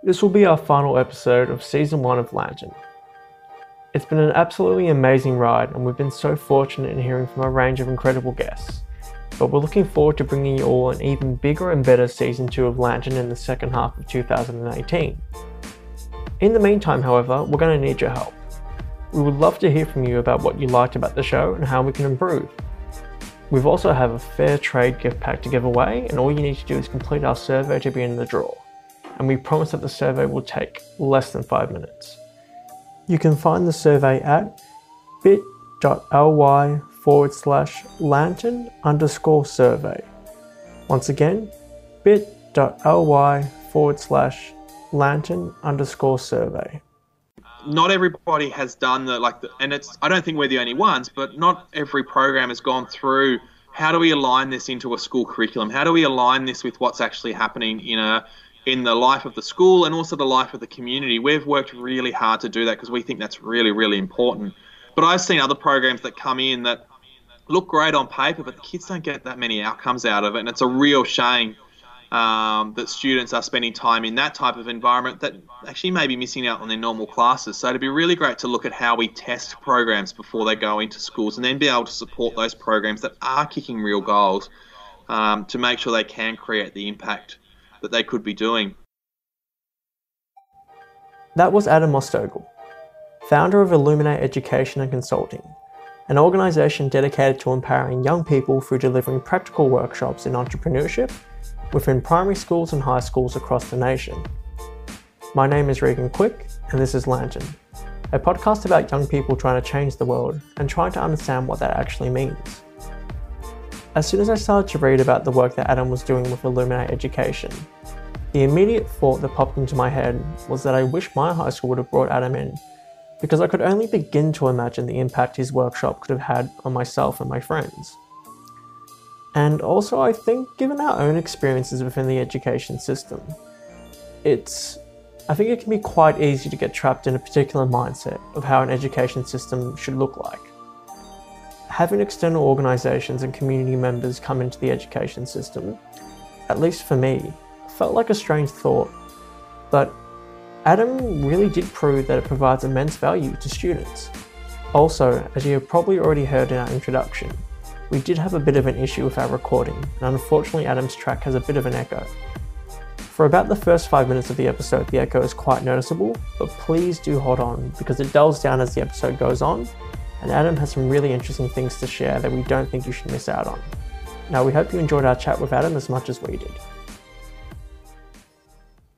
This will be our final episode of season one of Lantern. It's been an absolutely amazing ride, and we've been so fortunate in hearing from a range of incredible guests. But we're looking forward to bringing you all an even bigger and better season 2 of Lantern in the second half of 2018. In the meantime, however, we're going to need your help. We would love to hear from you about what you liked about the show and how we can improve. We've also have a fair trade gift pack to give away, and all you need to do is complete our survey to be in the draw. And we promise that the survey will take less than 5 minutes. You can find the survey at bit.ly forward slash lantern underscore survey. Once again, bit.ly forward slash lantern underscore survey. Not everybody has done the like, the, and it's. I don't think we're the only ones, but not every program has gone through. How do we align this into a school curriculum? How do we align this with what's actually happening in a in the life of the school and also the life of the community. We've worked really hard to do that because we think that's really, really important. But I've seen other programs that come in that look great on paper, but the kids don't get that many outcomes out of it, and it's a real shame um, that students are spending time in that type of environment that actually may be missing out on their normal classes. So it'd be really great to look at how we test programs before they go into schools, and then be able to support those programs that are kicking real goals um, to make sure they can create the impact that they could be doing. That was Adam Mostogl, founder of Illuminate Education and Consulting, an organisation dedicated to empowering young people through delivering practical workshops in entrepreneurship within primary schools and high schools across the nation. My name is Reegan Quick, and this is Lantern, a podcast about young people trying to change the world and trying to understand what that actually means. As soon as I started to read about the work that Adam was doing with Illuminate Education, the immediate thought that popped into my head was that I wish my high school would have brought Adam in, because I could only begin to imagine the impact his workshop could have had on myself and my friends. And also, I think, given our own experiences within the education system, it's I think it can be quite easy to get trapped in a particular mindset of how an education system should look like having external organisations and community members come into the education system, at least for me, felt like a strange thought. But Adam really did prove that it provides immense value to students. Also, as you have probably already heard in our introduction, we did have a bit of an issue with our recording, and unfortunately, Adam's track has a bit of an echo. For about the first five minutes of the episode, the echo is quite noticeable, but please do hold on because it dulls down as the episode goes on, and Adam has some really interesting things to share that we don't think you should miss out on. Now, we hope you enjoyed our chat with Adam as much as we did.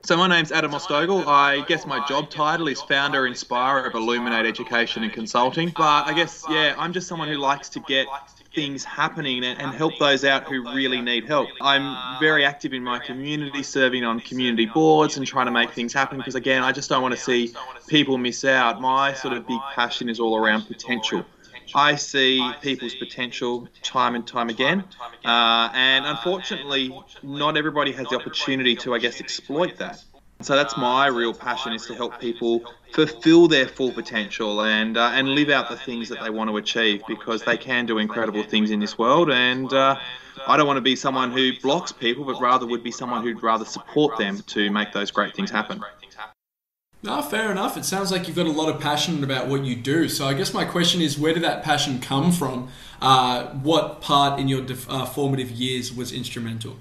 So my name's Adam Mostogl. I guess my job title is founder inspirer of Illuminate Education and Consulting. But I guess yeah, I'm just someone who likes to get things happening and, and, help those out who really need help. I'm very active in my community, serving on community boards and trying to make things happen because, again, I just don't want to see people miss out. My sort of big passion is all around potential. I see people's potential time and time again, uh, and unfortunately, not everybody has the opportunity to, I guess, exploit that. So that's my real passion is to help people fulfill their full potential and uh, and live out the things that they want to achieve because they can do incredible things in this world and uh, I don't want to be someone who blocks people but rather would be someone who'd rather support them to make those great things happen. No, fair enough. It sounds like you've got a lot of passion about what you do. So I guess my question is, where did that passion come from? Uh, what part in your def- uh, formative years was instrumental?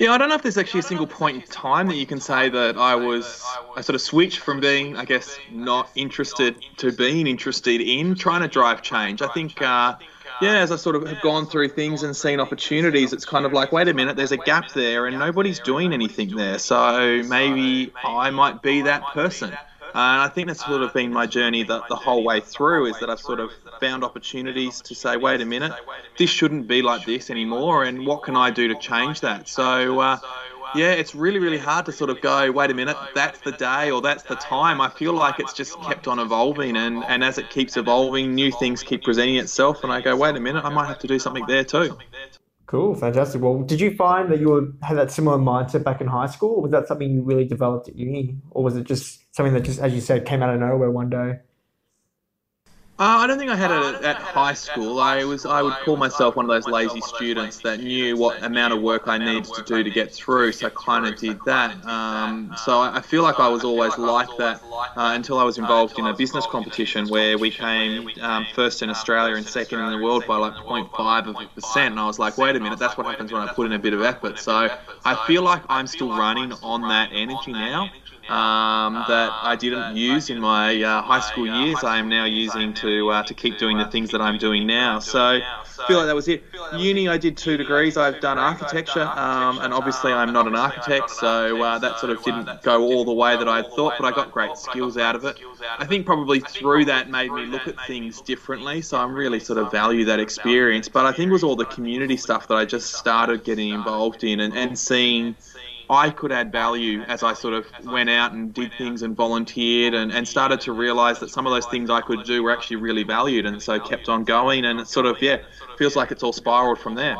Yeah, I don't know if there's actually a single point in time that you can say that I was I sort of switched from being, I guess, not interested to being interested in trying to drive change. I think, uh, yeah, as I sort of have gone through things and seen opportunities, it's kind of like, wait a minute, there's a gap there and nobody's doing anything there. So maybe I might be that person. And I think that's sort of been my journey the, the whole way through is that I've sort of found opportunities to say, wait a minute, this shouldn't be like this anymore, and what can I do to change that? So, uh, yeah, it's really, really hard to sort of go, wait a minute, that's the day or that's the time. I feel like it's just kept on evolving, and, and as it keeps evolving, new things keep presenting itself, and I go, wait a minute, I might have to do something there too. Cool, fantastic. Well, did you find that you had that similar mindset back in high school, or was that something you really developed at uni, or was it just something that just, as you said, came out of nowhere one day? Uh, I don't think I had it at high school. I was I would call myself one of those lazy students that knew what amount of work I needed to do to get through, so I kind of did that. Um, so I feel like I was always like that uh, until I was involved in a business competition where we came um, first in Australia and second in the world by like 0.5 of a percent, and I was like, wait a minute, that's what happens when I put in a bit of effort. So I feel like I'm still running on that energy now um, that I didn't use in my uh, high school years. I am now using to uh, to keep doing the things that I'm doing now. So I feel like that was it. Uni, I did two degrees. I've done architecture, um, and obviously I'm not an architect, so uh, that sort of didn't go all the way that I thought. But I got great skills out of it. I think probably through that made me look at things differently. So I'm really sort of value that experience. But I think it was all the community stuff that I just started getting involved in and, and seeing I could add value as I sort of went out and did things and volunteered and, and started to realize that some of those things I could do were actually really valued and so kept on going and it sort of, yeah, feels like it's all spiraled from there.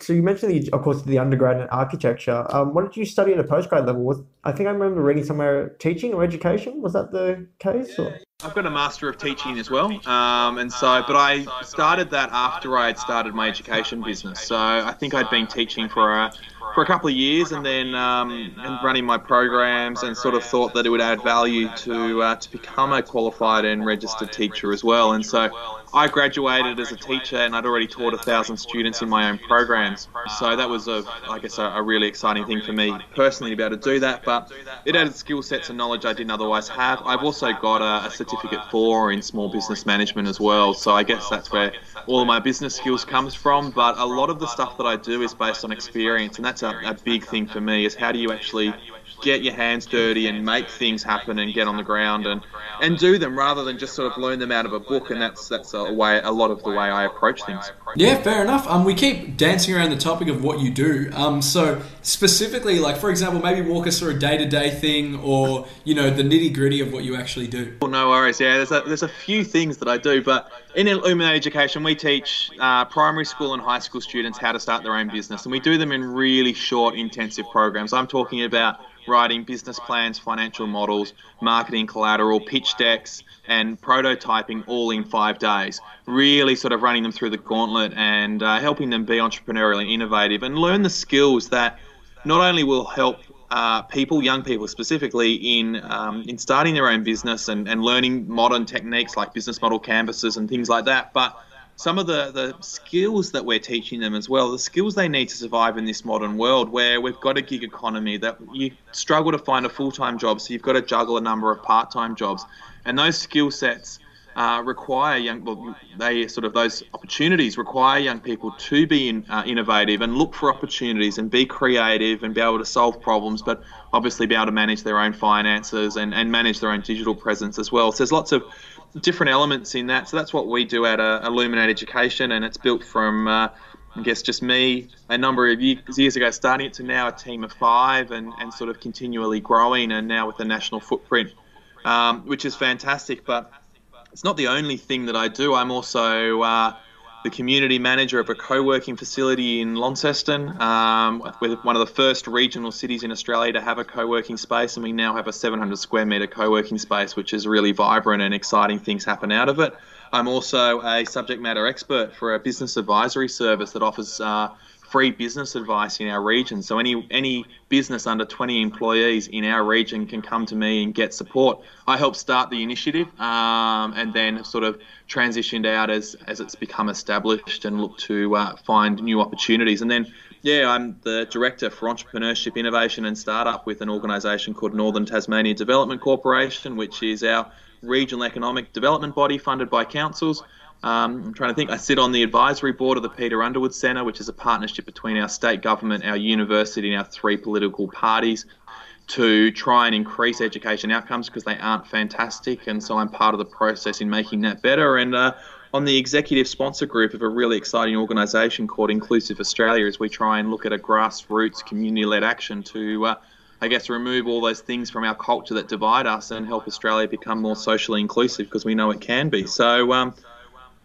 So you mentioned, the, of course, the undergrad in architecture. Um, what did you study at a postgrad level? Was, I think I remember reading somewhere teaching or education. Was that the case? Or? I've got a master of teaching as well, um, and so but I started that after I had started my education business. So I think I'd been teaching for a for a couple of years, and then um, and running my programs, and sort of thought that it would add value to uh, to become a qualified and registered teacher as well. And so I graduated as a teacher, and I'd already taught a thousand students in my own programs. So that was a, I guess, a, a really exciting thing for me personally to be able to do that. But it added skill sets and knowledge I didn't otherwise have. I've also got a, a certificate for in small business management as well. So I guess that's where all of my business skills comes from. But a lot of the stuff that I do is based on experience, and that's a, a big thing for me. Is how do you actually get your hands dirty and make things happen and get on the ground and, and do them rather than just sort of learn them out of a book. And that's that's a way a lot of the way I approach things. Yeah, fair enough. Um, we keep dancing around the topic of what you do. Um, so specifically, like for example, maybe walk us through a day to day thing or you know the nitty gritty of what you actually do. Well, no worries. Yeah, there's a, there's a few things that I do, but in Illuminate Education, we teach uh, primary school and high school students how to start their own business, and we do them in really short, intensive programs. I'm talking about writing business plans, financial models, marketing collateral, pitch decks, and prototyping all in five days. Really sort of running them through the gauntlet and uh, helping them be entrepreneurial and innovative and learn the skills that not only will help uh, people, young people specifically, in um, in starting their own business and, and learning modern techniques like business model canvases and things like that, but some of the, the skills that we're teaching them as well, the skills they need to survive in this modern world where we've got a gig economy that you struggle to find a full time job, so you've got to juggle a number of part time jobs. And those skill sets uh, require young, well, they sort of those opportunities require young people to be in, uh, innovative and look for opportunities and be creative and be able to solve problems, but obviously be able to manage their own finances and, and manage their own digital presence as well. So there's lots of different elements in that. So that's what we do at uh, Illuminate Education, and it's built from, uh, I guess, just me a number of years ago starting it to now a team of five and, and sort of continually growing, and now with a national footprint, um, which is fantastic. But it's not the only thing that I do. I'm also uh, the community manager of a co-working facility in Launceston. Um, we're one of the first regional cities in Australia to have a co-working space, and we now have a 700 square metre co-working space, which is really vibrant and exciting things happen out of it. I'm also a subject matter expert for a business advisory service that offers uh, free business advice in our region. So any any business under 20 employees in our region can come to me and get support. I helped start the initiative um, and then sort of transitioned out as as it's become established and look to uh, find new opportunities. And then yeah, I'm the director for entrepreneurship, innovation, and startup with an organisation called Northern Tasmania Development Corporation, which is our regional economic development body funded by councils. Um, I'm trying to think. I sit on the advisory board of the Peter Underwood Centre, which is a partnership between our state government, our university, and our three political parties to try and increase education outcomes because they aren't fantastic. And so I'm part of the process in making that better. And uh, on the executive sponsor group of a really exciting organisation called Inclusive Australia, as we try and look at a grassroots community led action to. Uh, I guess remove all those things from our culture that divide us and help Australia become more socially inclusive because we know it can be. So, um,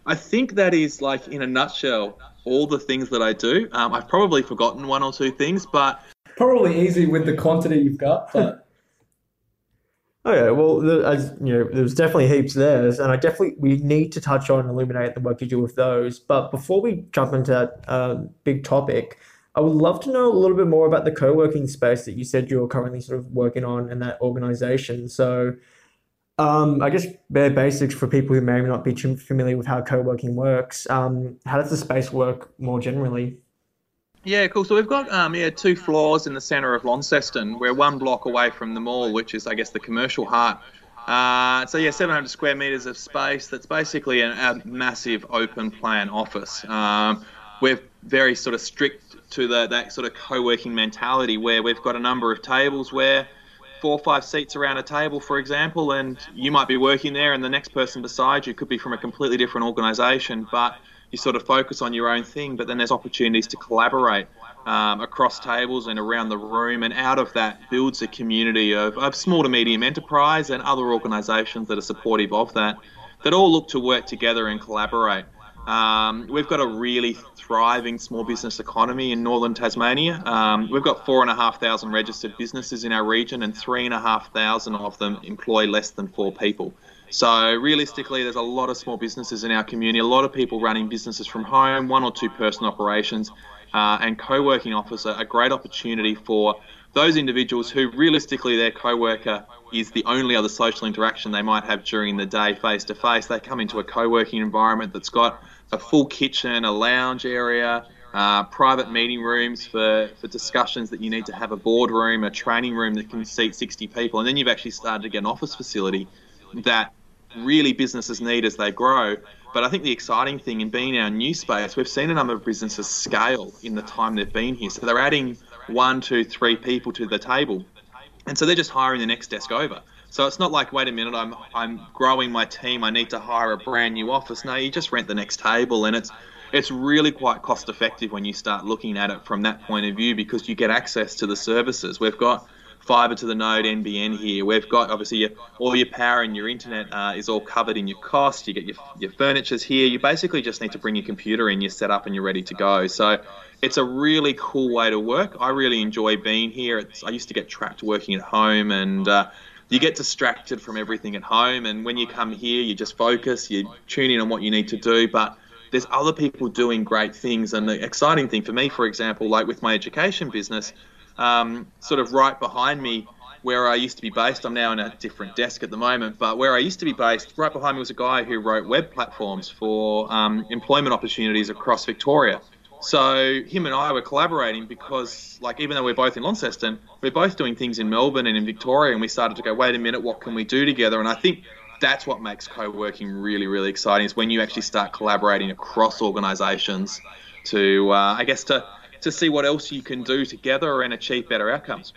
I think that is like in a nutshell all the things that I do. Um, I've probably forgotten one or two things, but probably easy with the quantity you've got. But Oh yeah, well, the, as you know, there's definitely heaps there, and I definitely we need to touch on illuminate the work you do with those. But before we jump into that uh, big topic, I would love to know a little bit more about the co-working space that you said you're currently sort of working on and that organization. So, um, I guess bare basics for people who may not be familiar with how co-working works. Um, how does the space work more generally? Yeah, cool. So we've got um, yeah two floors in the centre of Launceston. We're one block away from the mall, which is I guess the commercial heart. Uh, so yeah, 700 square metres of space. That's basically a, a massive open plan office. Um, we're very sort of strict to the, that sort of co-working mentality where we've got a number of tables where four or five seats around a table, for example, and you might be working there, and the next person beside you could be from a completely different organisation, but you sort of focus on your own thing, but then there's opportunities to collaborate um, across tables and around the room, and out of that builds a community of, of small to medium enterprise and other organisations that are supportive of that, that all look to work together and collaborate. Um, we've got a really thriving small business economy in northern Tasmania. Um, we've got four and a half thousand registered businesses in our region, and three and a half thousand of them employ less than four people. So realistically, there's a lot of small businesses in our community, a lot of people running businesses from home, one or two person operations, uh, and co-working offers a, a great opportunity for those individuals who realistically their co-worker is the only other social interaction they might have during the day face to face. They come into a co-working environment that's got a full kitchen, a lounge area, uh, private meeting rooms for, for discussions that you need to have a boardroom, a training room that can seat 60 people, and then you've actually started to get an office facility that really businesses need as they grow. But I think the exciting thing in being in our new space, we've seen a number of businesses scale in the time they've been here. So they're adding one, two, three people to the table. And so they're just hiring the next desk over. So it's not like, wait a minute, I'm I'm growing my team. I need to hire a brand new office. No, you just rent the next table, and it's it's really quite cost effective when you start looking at it from that point of view because you get access to the services. We've got fiber to the node NBN here. We've got obviously your, all your power and your internet uh, is all covered in your cost. You get your, your furniture's here. You basically just need to bring your computer in, you're set up, and you're ready to go. So it's a really cool way to work. I really enjoy being here. It's, I used to get trapped working at home and. Uh, you get distracted from everything at home, and when you come here, you just focus, you tune in on what you need to do. But there's other people doing great things, and the exciting thing for me, for example, like with my education business, um, sort of right behind me where I used to be based. I'm now in a different desk at the moment, but where I used to be based, right behind me was a guy who wrote web platforms for um, employment opportunities across Victoria. So him and I were collaborating because, like, even though we're both in Launceston, we're both doing things in Melbourne and in Victoria, and we started to go, wait a minute, what can we do together? And I think that's what makes co-working really, really exciting is when you actually start collaborating across organisations to, uh, I guess, to to see what else you can do together and achieve better outcomes.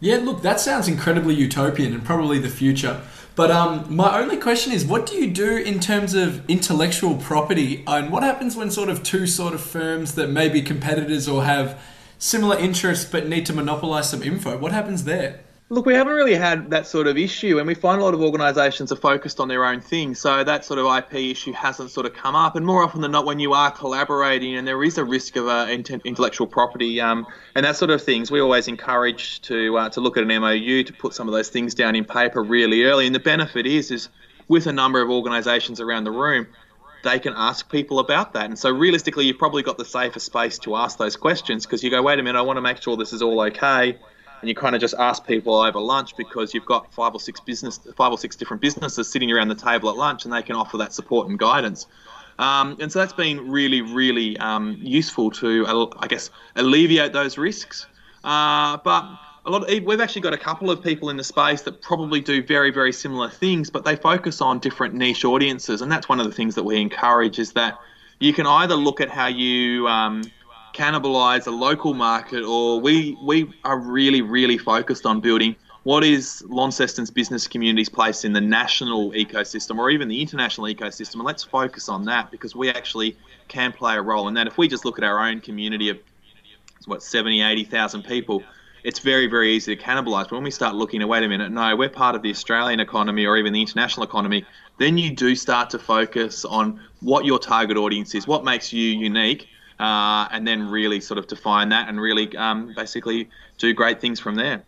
Yeah, look, that sounds incredibly utopian and probably the future. But um, my only question is, what do you do in terms of intellectual property, and what happens when sort of two sort of firms that may be competitors or have similar interests but need to monopolize some info? What happens there? Look, we haven't really had that sort of issue, and we find a lot of organisations are focused on their own thing. So that sort of IP issue hasn't sort of come up. And more often than not, when you are collaborating, and there is a risk of uh, intellectual property um, and that sort of things, we always encourage to uh, to look at an MOU to put some of those things down in paper really early. And the benefit is is with a number of organisations around the room, they can ask people about that. And so realistically, you've probably got the safer space to ask those questions because you go, wait a minute, I want to make sure this is all okay and you kind of just ask people over lunch because you've got five or six business, five or six different businesses sitting around the table at lunch, and they can offer that support and guidance. Um, and so that's been really, really um, useful to, I guess, alleviate those risks. Uh, but a lot of, we've actually got a couple of people in the space that probably do very, very similar things, but they focus on different niche audiences, and that's one of the things that we encourage is that you can either look at how you um, cannibalize a local market, or we we are really really focused on building what is Launceston's business community's place in the national ecosystem or even the international ecosystem, and let's focus on that because we actually can play a role in that. If we just look at our own community of what 70, 80,000 people, it's very, very easy to cannibalize. But when we start looking at, wait a minute, no, we're part of the Australian economy or even the international economy, then you do start to focus on what your target audience is, what makes you unique, uh, and then really sort of define that and really um, basically do great things from there.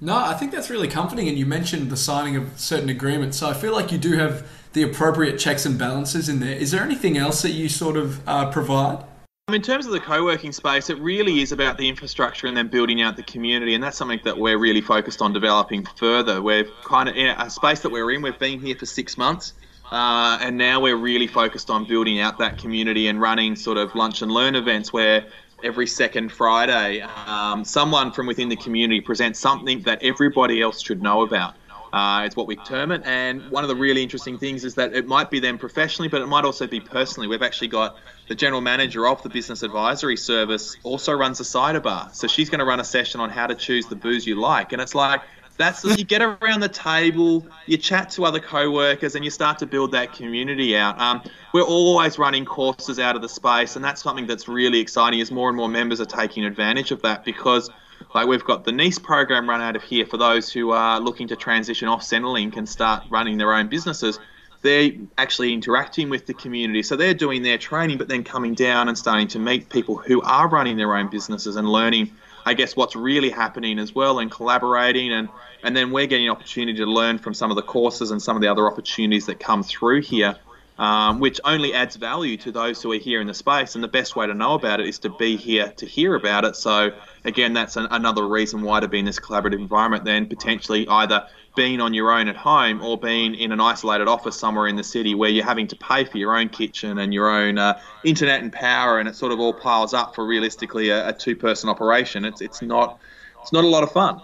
No, I think that's really comforting. And you mentioned the signing of certain agreements. So I feel like you do have the appropriate checks and balances in there. Is there anything else that you sort of uh, provide? In terms of the co-working space, it really is about the infrastructure and then building out the community, and that's something that we're really focused on developing further. We're kind of in a space that we're in. We've been here for six months, uh, and now we're really focused on building out that community and running sort of lunch and learn events where every second Friday, um, someone from within the community presents something that everybody else should know about. Uh, it's what we term it. And one of the really interesting things is that it might be them professionally, but it might also be personally. We've actually got the general manager of the business advisory service also runs a cider bar. So she's going to run a session on how to choose the booze you like. And it's like, that's you get around the table, you chat to other co-workers, and you start to build that community out. Um, we're always running courses out of the space, and that's something that's really exciting. As more and more members are taking advantage of that, because like we've got the NEIS program run out of here for those who are looking to transition off Centrelink and start running their own businesses. They're actually interacting with the community. So they're doing their training, but then coming down and starting to meet people who are running their own businesses and learning, I guess, what's really happening as well and collaborating. And, and then we're getting an opportunity to learn from some of the courses and some of the other opportunities that come through here um, which only adds value to those who are here in the space. And the best way to know about it is to be here to hear about it. So, again, that's an, another reason why to be in this collaborative environment, then potentially either being on your own at home or being in an isolated office somewhere in the city where you're having to pay for your own kitchen and your own uh, internet and power, and it sort of all piles up for realistically a, a two person operation. It's, it's, not, it's not a lot of fun.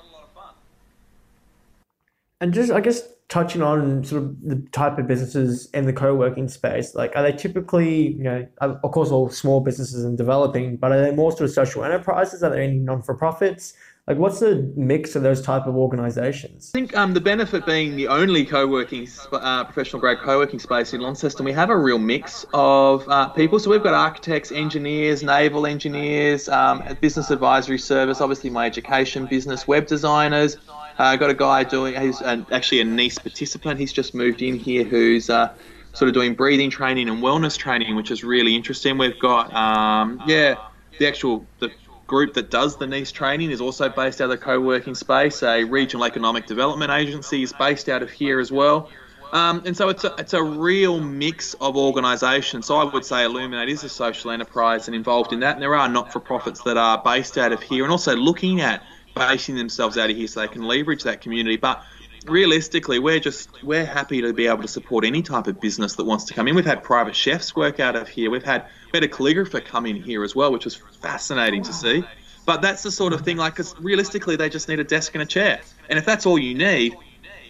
And just, I guess, touching on sort of the type of businesses in the co-working space like are they typically you know of course all small businesses and developing but are they more sort of social enterprises? Are there any non-for-profits like what's the mix of those type of organizations i think um, the benefit being the only co-working uh, professional grade co-working space in launceston we have a real mix of uh, people so we've got architects engineers naval engineers um, business advisory service obviously my education business web designers I uh, got a guy doing, he's an, actually a NEIS participant. He's just moved in here who's uh, sort of doing breathing training and wellness training, which is really interesting. We've got, um, yeah, the actual the group that does the NEIS training is also based out of the co-working space. A regional economic development agency is based out of here as well. Um, and so it's a, it's a real mix of organisations. So I would say Illuminate is a social enterprise and involved in that. And there are not-for-profits that are based out of here and also looking at basing themselves out of here so they can leverage that community. But realistically, we're just we're happy to be able to support any type of business that wants to come in. We've had private chefs work out of here. We've had we had a calligrapher come in here as well, which was fascinating to see. But that's the sort of thing, like, because realistically, they just need a desk and a chair. And if that's all you need,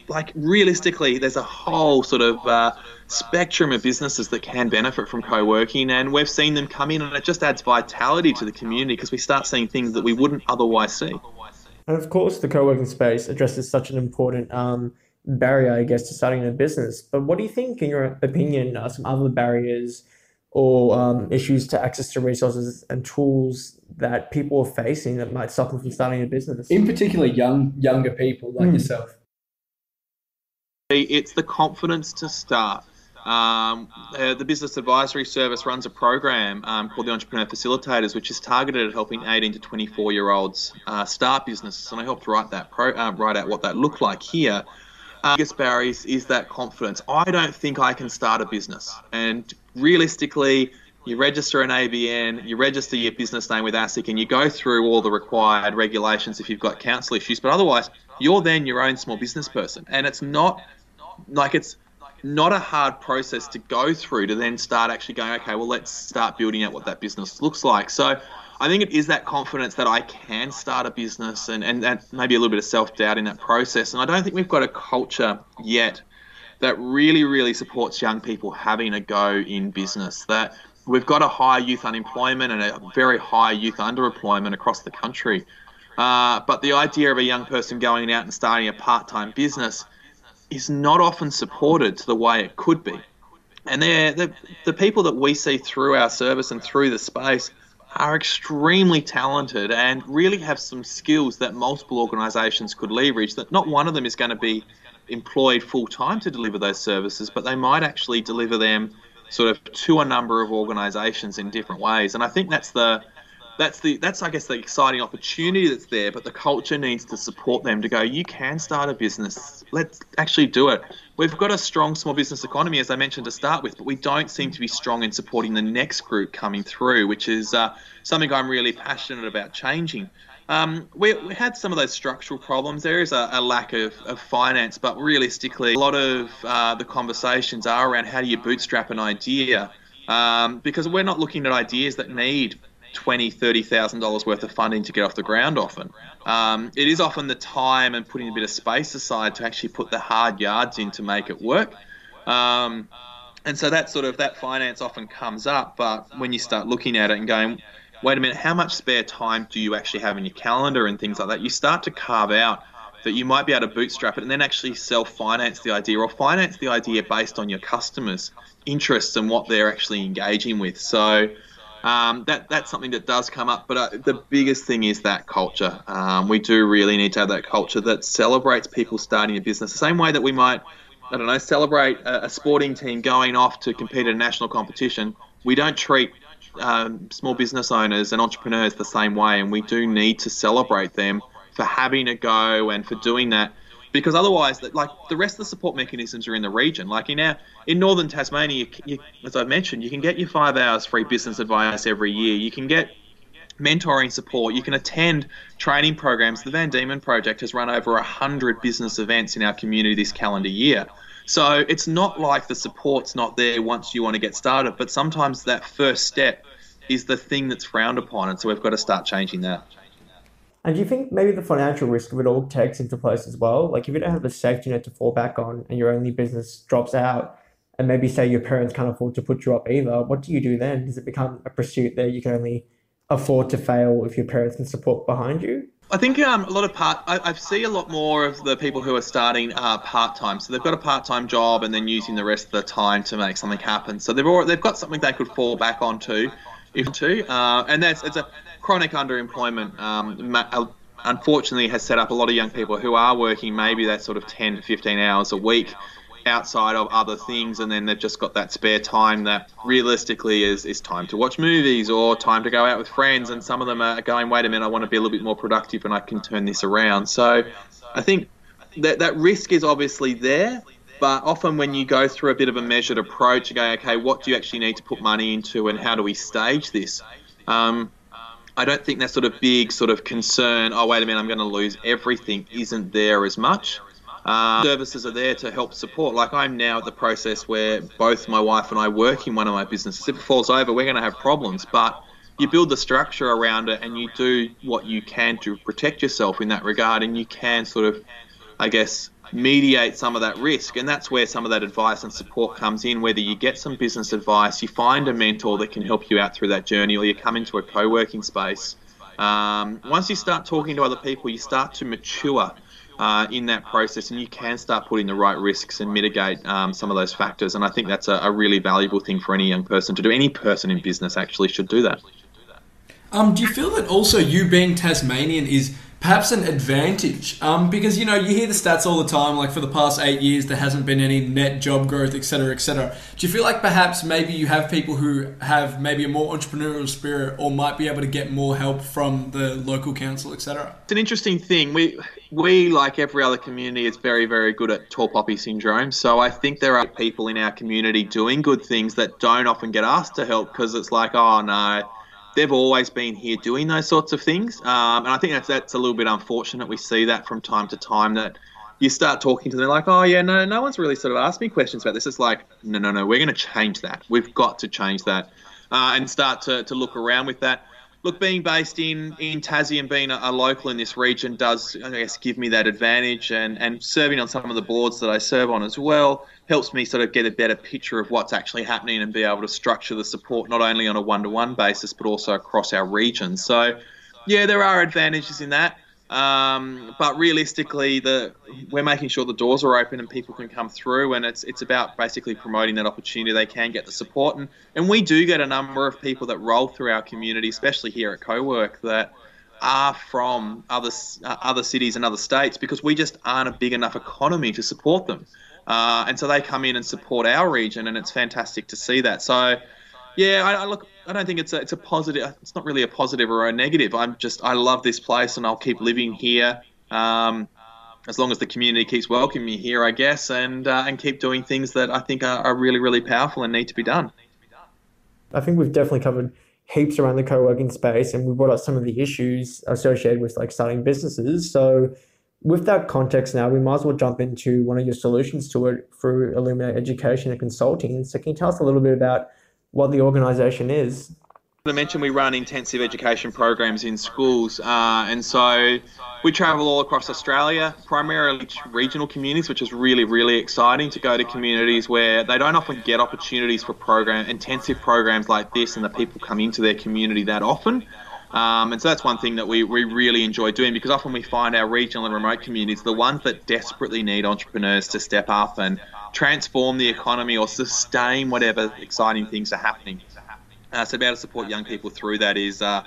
like, realistically, there's a whole sort of uh, spectrum of businesses that can benefit from co working. And we've seen them come in, and it just adds vitality to the community because we start seeing things that we wouldn't otherwise see. And of course, the co working space addresses such an important um, barrier, I guess, to starting a business. But what do you think, in your opinion, are some other barriers or um, issues to access to resources and tools that people are facing that might stop them from starting a business? In particular, young younger people like mm. yourself. It's the confidence to start. Um, uh, the Business Advisory Service runs a program um, called the Entrepreneur Facilitators, which is targeted at helping 18 to 24 year olds uh, start businesses. And I helped write that pro, uh, write out what that looked like here. Uh, biggest barriers is that confidence. I don't think I can start a business. And realistically, you register an ABN, you register your business name with ASIC, and you go through all the required regulations if you've got council issues. But otherwise, you're then your own small business person. And it's not like it's not a hard process to go through to then start actually going, okay, well, let's start building out what that business looks like. So I think it is that confidence that I can start a business and, and that maybe a little bit of self doubt in that process. And I don't think we've got a culture yet that really, really supports young people having a go in business. That we've got a high youth unemployment and a very high youth underemployment across the country. Uh, but the idea of a young person going out and starting a part time business is not often supported to the way it could be. And they're, the, the people that we see through our service and through the space are extremely talented and really have some skills that multiple organisations could leverage. That not one of them is going to be employed full time to deliver those services, but they might actually deliver them sort of to a number of organisations in different ways. And I think that's the that's the that's I guess the exciting opportunity that's there, but the culture needs to support them to go. You can start a business. Let's actually do it. We've got a strong small business economy, as I mentioned to start with, but we don't seem to be strong in supporting the next group coming through, which is uh, something I'm really passionate about changing. Um, we, we, had some of those structural problems. There is a, a lack of, of, finance, but realistically, a lot of uh, the conversations are around how do you bootstrap an idea, um, because we're not looking at ideas that need twenty, thirty thousand dollars worth of funding to get off the ground. Often, um, it is often the time and putting a bit of space aside to actually put the hard yards in to make it work. Um, and so that sort of that finance often comes up, but when you start looking at it and going, wait a minute, how much spare time do you actually have in your calendar and things like that? You start to carve out that you might be able to bootstrap it and then actually self finance the idea or finance the idea based on your customers' interests and what they're actually engaging with. So um, that that's something that does come up. But uh, the biggest thing is that culture. Um, we do really need to have that culture that celebrates people starting a business the same way that we might. I don't know, celebrate a, a sporting team going off to compete in a national competition. We don't treat um, small business owners and entrepreneurs the same way, and we do need to celebrate them for having a go and for doing that. Because otherwise, like the rest of the support mechanisms are in the region. Like in our in northern Tasmania, you, as I've mentioned, you can get your five hours free business advice every year. You can get mentoring support. You can attend training programs. The Van Diemen Project has run over 100 business events in our community this calendar year. So it's not like the support's not there once you want to get started, but sometimes that first step is the thing that's frowned upon, and so we've got to start changing that. And do you think maybe the financial risk of it all takes into place as well? Like if you don't have a safety net to fall back on and your only business drops out, and maybe say your parents can't afford to put you up either, what do you do then? Does it become a pursuit that you can only afford to fail if your parents can support behind you? I think um, a lot of part. I, I, see a lot more of the people who are starting uh, part time. So they've got a part time job and then using the rest of the time to make something happen. So they've they've got something they could fall back onto, if to. Uh, and that's it's a chronic underemployment. Um, uh, unfortunately, has set up a lot of young people who are working maybe that sort of 10 to 15 hours a week outside of other things, and then they've just got that spare time that realistically is, is time to watch movies or time to go out with friends. And some of them are going, wait a minute, I want to be a little bit more productive and I can turn this around. So I think that, that risk is obviously there. But often, when you go through a bit of a measured approach, you go, okay, what do you actually need to put money into, and how do we stage this? Um, I don't think that sort of big sort of concern. Oh, wait a minute, I'm going to lose everything. Isn't there as much? Uh, services are there to help support. Like I'm now at the process where both my wife and I work in one of my businesses. If it falls over, we're going to have problems. But you build the structure around it and you do what you can to protect yourself in that regard, and you can sort of, I guess, mediate some of that risk. And that's where some of that advice and support comes in. Whether you get some business advice, you find a mentor that can help you out through that journey, or you come into a co working space. Um, once you start talking to other people, you start to mature uh, in that process, and you can start putting the right risks and mitigate um, some of those factors. And I think that's a, a, really valuable thing for any young person to do. Any person in business actually should do that. Um, do you feel that also you being Tasmanian is perhaps an advantage um, because you know you hear the stats all the time like for the past eight years there hasn't been any net job growth etc etc do you feel like perhaps maybe you have people who have maybe a more entrepreneurial spirit or might be able to get more help from the local council etc it's an interesting thing. We we like every other community is very very good at tall poppy syndrome. So i think there are people in our community doing good things that don't often get asked to help because it's like oh no they've always been here doing those sorts of things. Um, and I think that's that's a little bit unfortunate. We see that from time to time that you start talking to them like, oh yeah, no, no one's really sort of asked me questions about this. It's like, no, no, no, we're going to change that. We've got to change that uh, and start to, to look around with that. Look, being based in, in Tassie and being a, a, local in this region does, I guess, give me that advantage. And, and serving on some of the boards that I serve on as well helps me sort of get a better picture of what's actually happening and be able to structure the support not only on a one to one basis but also across our region. So, yeah, there are advantages in that. Um, but realistically, the we're making sure the doors are open and people can come through, and it's it's about basically promoting that opportunity. They can get the support, and, and we do get a number of people that roll through our community, especially here at CoWork, that are from other uh, other cities and other states because we just aren't a big enough economy to support them. Uh, and so they come in and support our region, and it's fantastic to see that. So, yeah, I, I, look. I don't think it's a it's a positive. It's not really a positive or a negative. I'm just I love this place and I'll keep living here. Um, as long as the community keeps welcoming me here, I guess, and uh, and keep doing things that I think are, are really really powerful and need to be done. I think we've definitely covered heaps around the co-working space and we brought up some of the issues associated with like starting businesses so with that context now we might as well jump into one of your solutions to it through illuminate education and consulting so can you tell us a little bit about what the organization is I mentioned we run intensive education programs in schools, uh, and so we travel all across Australia, primarily to regional communities, which is really, really exciting to go to communities where they don't often get opportunities for program intensive programs like this, and the people come into their community that often. Um, and so that's one thing that we, we really enjoy doing because often we find our regional and remote communities, the ones that desperately need entrepreneurs to step up and transform the economy or sustain whatever exciting things are happening. Uh, so to be able to support young people through that is uh,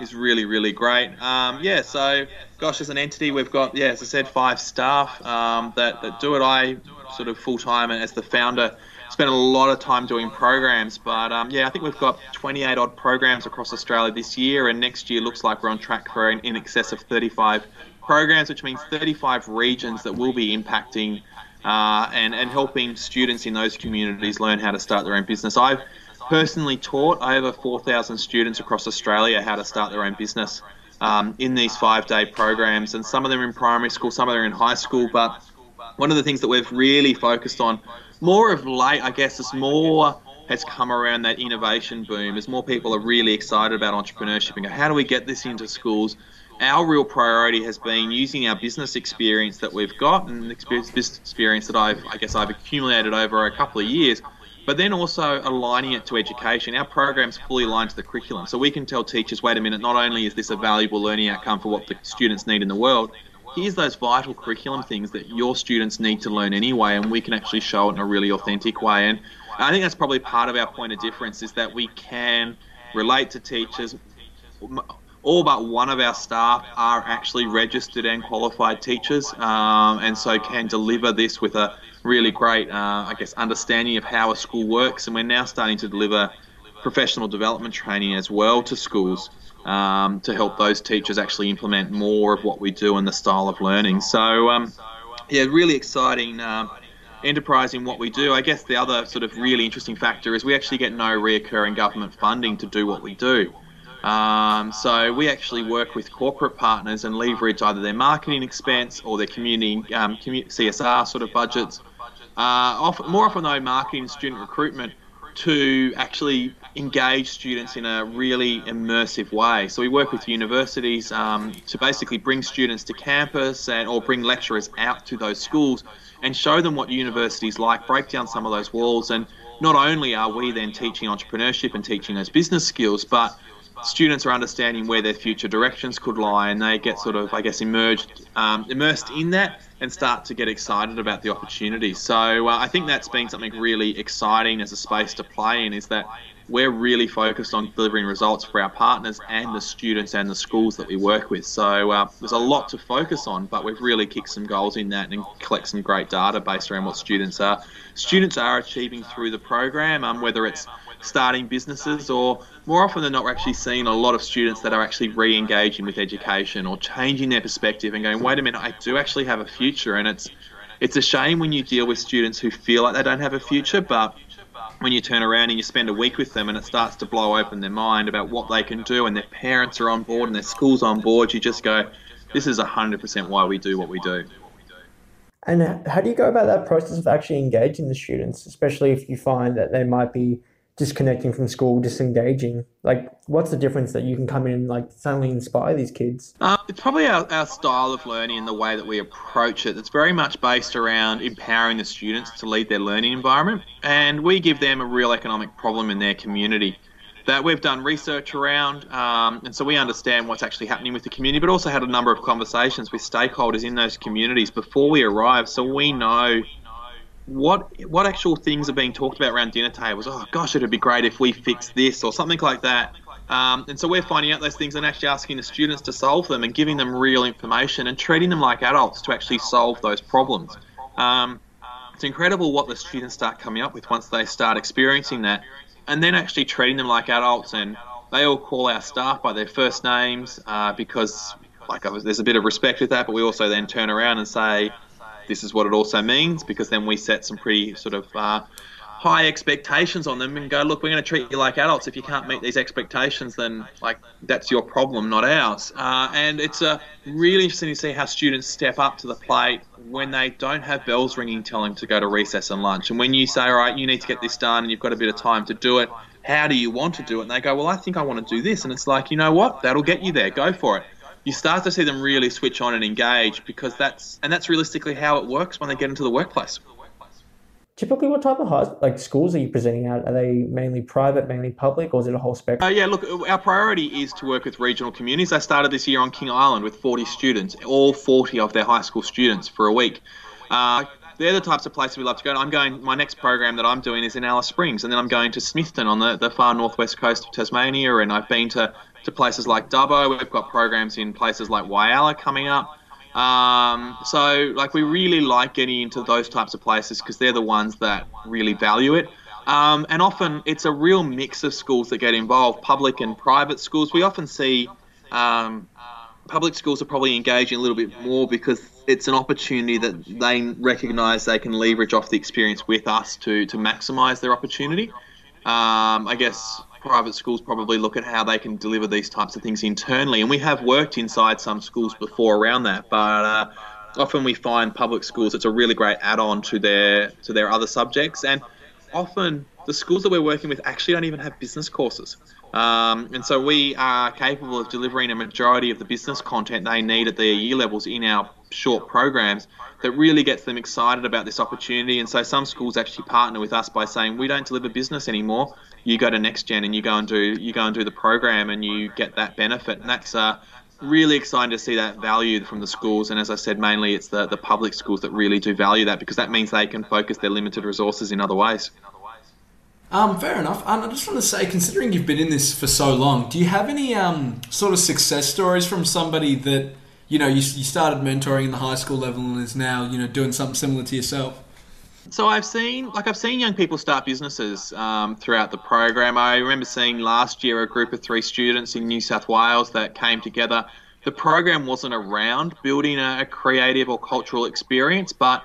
is really really great. Um, yeah, so gosh, as an entity, we've got yeah, as I said, five staff um, that that do it. I sort of full time and as the founder. Spent a lot of time doing programs, but um, yeah, I think we've got 28 odd programs across Australia this year, and next year looks like we're on track for in, excess of 35 programs, which means 35 regions that will be impacting uh, and and helping students in those communities learn how to start their own business. I've personally taught over 4,000 students across Australia how to start their own business um, in these five day programs, and some of them in primary school, some of them in high school. But one of the things that we've really focused on more of late, I guess, is more has come around that innovation boom as more people are really excited about entrepreneurship and go, how do we get this into schools? Our real priority has been using our business experience that we've got and the business experience that I've, I guess, I've accumulated over a couple of years but then also aligning it to education. Our program's fully aligned to the curriculum, so we can tell teachers, wait a minute, not only is this a valuable learning outcome for what the students need in the world, here's those vital curriculum things that your students need to learn anyway, and we can actually show it in a really authentic way. And I think that's probably part of our point of difference is that we can relate to teachers. All but one of our staff are actually registered and qualified teachers, um, and so can deliver this with a really great, uh, I guess, understanding of how a school works. And we're now starting to deliver professional development training as well to schools um, to help those teachers actually implement more of what we do in the style of learning. So, um, yeah, really exciting. Uh, enterprise in what we do. I guess the other sort of really interesting factor is we actually get no reoccurring government funding to do what we do. Um, so we actually work with corporate partners and leverage either their marketing expense or their community um, CSR sort of budgets. Uh, more often though, marketing student recruitment to actually engage students in a really immersive way. So we work with universities um, to basically bring students to campus and or bring lecturers out to those schools and show them what universities like, break down some of those walls, and not only are we then teaching entrepreneurship and teaching those business skills, but students are understanding where their future directions could lie, and they get sort of, I guess, immersed um, immersed in that and start to get excited about the opportunity. So uh, I think that's been something really exciting as a space to play in. Is that we're really focused on delivering results for our partners and the students and the schools that we work with. So uh, there's a lot to focus on, but we've really kicked some goals in that and collect some great data based around what students are students are achieving through the program, um, whether it's starting businesses or more often than not we're actually seeing a lot of students that are actually re-engaging with education or changing their perspective and going wait a minute i do actually have a future and it's it's a shame when you deal with students who feel like they don't have a future but when you turn around and you spend a week with them and it starts to blow open their mind about what they can do and their parents are on board and their school's on board you just go this is 100% why we do what we do. And uh, how do you go about that process of actually engaging the students especially if you find that they might be disconnecting from school, disengaging? Like, what's the difference that you can come in and like suddenly inspire these kids? Uh, it's probably our, our style of learning and the way that we approach it. It's very much based around empowering the students to lead their learning environment, and we give them a real economic problem in their community that we've done research around, um, and so we understand what's actually happening with the community, but also had a number of conversations with stakeholders in those communities before we arrive, so we know what what actual things are being talked about around dinner tables? Oh gosh, it'd be great if we fixed this or something like that. Um, and so we're finding out those things and actually asking the students to solve them and giving them real information and treating them like adults to actually solve those problems. Um, it's incredible what the students start coming up with once they start experiencing that. and then actually treating them like adults. And they all call our staff by their first names uh, because, like, there's a bit of respect with that. But we also then turn around and say, this is what it also means because then we set some pretty sort of uh, high expectations on them and go, look, we're going to treat you like adults. If you can't meet these expectations, then like that's your problem, not ours. Uh, and it's uh, really interesting to see how students step up to the plate when they don't have bells ringing telling them to go to recess and lunch. And when you say, all right, you need to get this done and you've got a bit of time to do it, how do you want to do it? And they go, well, I think I want to do this. And it's like, you know what? That'll get you there. Go for it. You start to see them really switch on and engage because that's and that's realistically how it works when they get into the workplace. Typically, what type of high, like schools are you presenting at? Are they mainly private, mainly public, or is it a whole spectrum? Uh, yeah, look, our priority is to work with regional communities. I started this year on King Island with 40 students, all 40 of their high school students for a week. Uh, they're the types of places we love to go. I'm going. My next program that I'm doing is in Alice Springs, and then I'm going to Smithton on the, the far northwest coast of Tasmania, and I've been to, to places like Dubbo. We've got programs in places like Whyalla coming up. Um, so, like, we really like getting into those types of places because they're the ones that really value it. Um, and often it's a real mix of schools that get involved, public and private schools. We often see um, public schools are probably engaging a little bit more because it's an opportunity that they recognise they can leverage off the experience with us to to maximise their opportunity. Um, I guess private schools probably look at how they can deliver these types of things internally. And we have worked inside some schools before around that, but uh, often we find public schools it's a really great add-on to their to their other subjects. And often the schools that we're working with actually don't even have business courses. Um, and so we are capable of delivering a majority of the business content they need at their year levels in our short programs that really gets them excited about this opportunity. And so some schools actually partner with us by saying, we don't deliver business anymore you go to next gen and you go and do you go and do the program and you get that benefit and that's uh, really exciting to see that value from the schools and as I said mainly it's the, the public schools that really do value that because that means they can focus their limited resources in other ways. Um, fair enough. And I just want to say, considering you've been in this for so long, do you have any um, sort of success stories from somebody that you know you, you started mentoring in the high school level and is now you know doing something similar to yourself? So I've seen, like, I've seen young people start businesses um, throughout the program. I remember seeing last year a group of three students in New South Wales that came together. The program wasn't around building a, a creative or cultural experience, but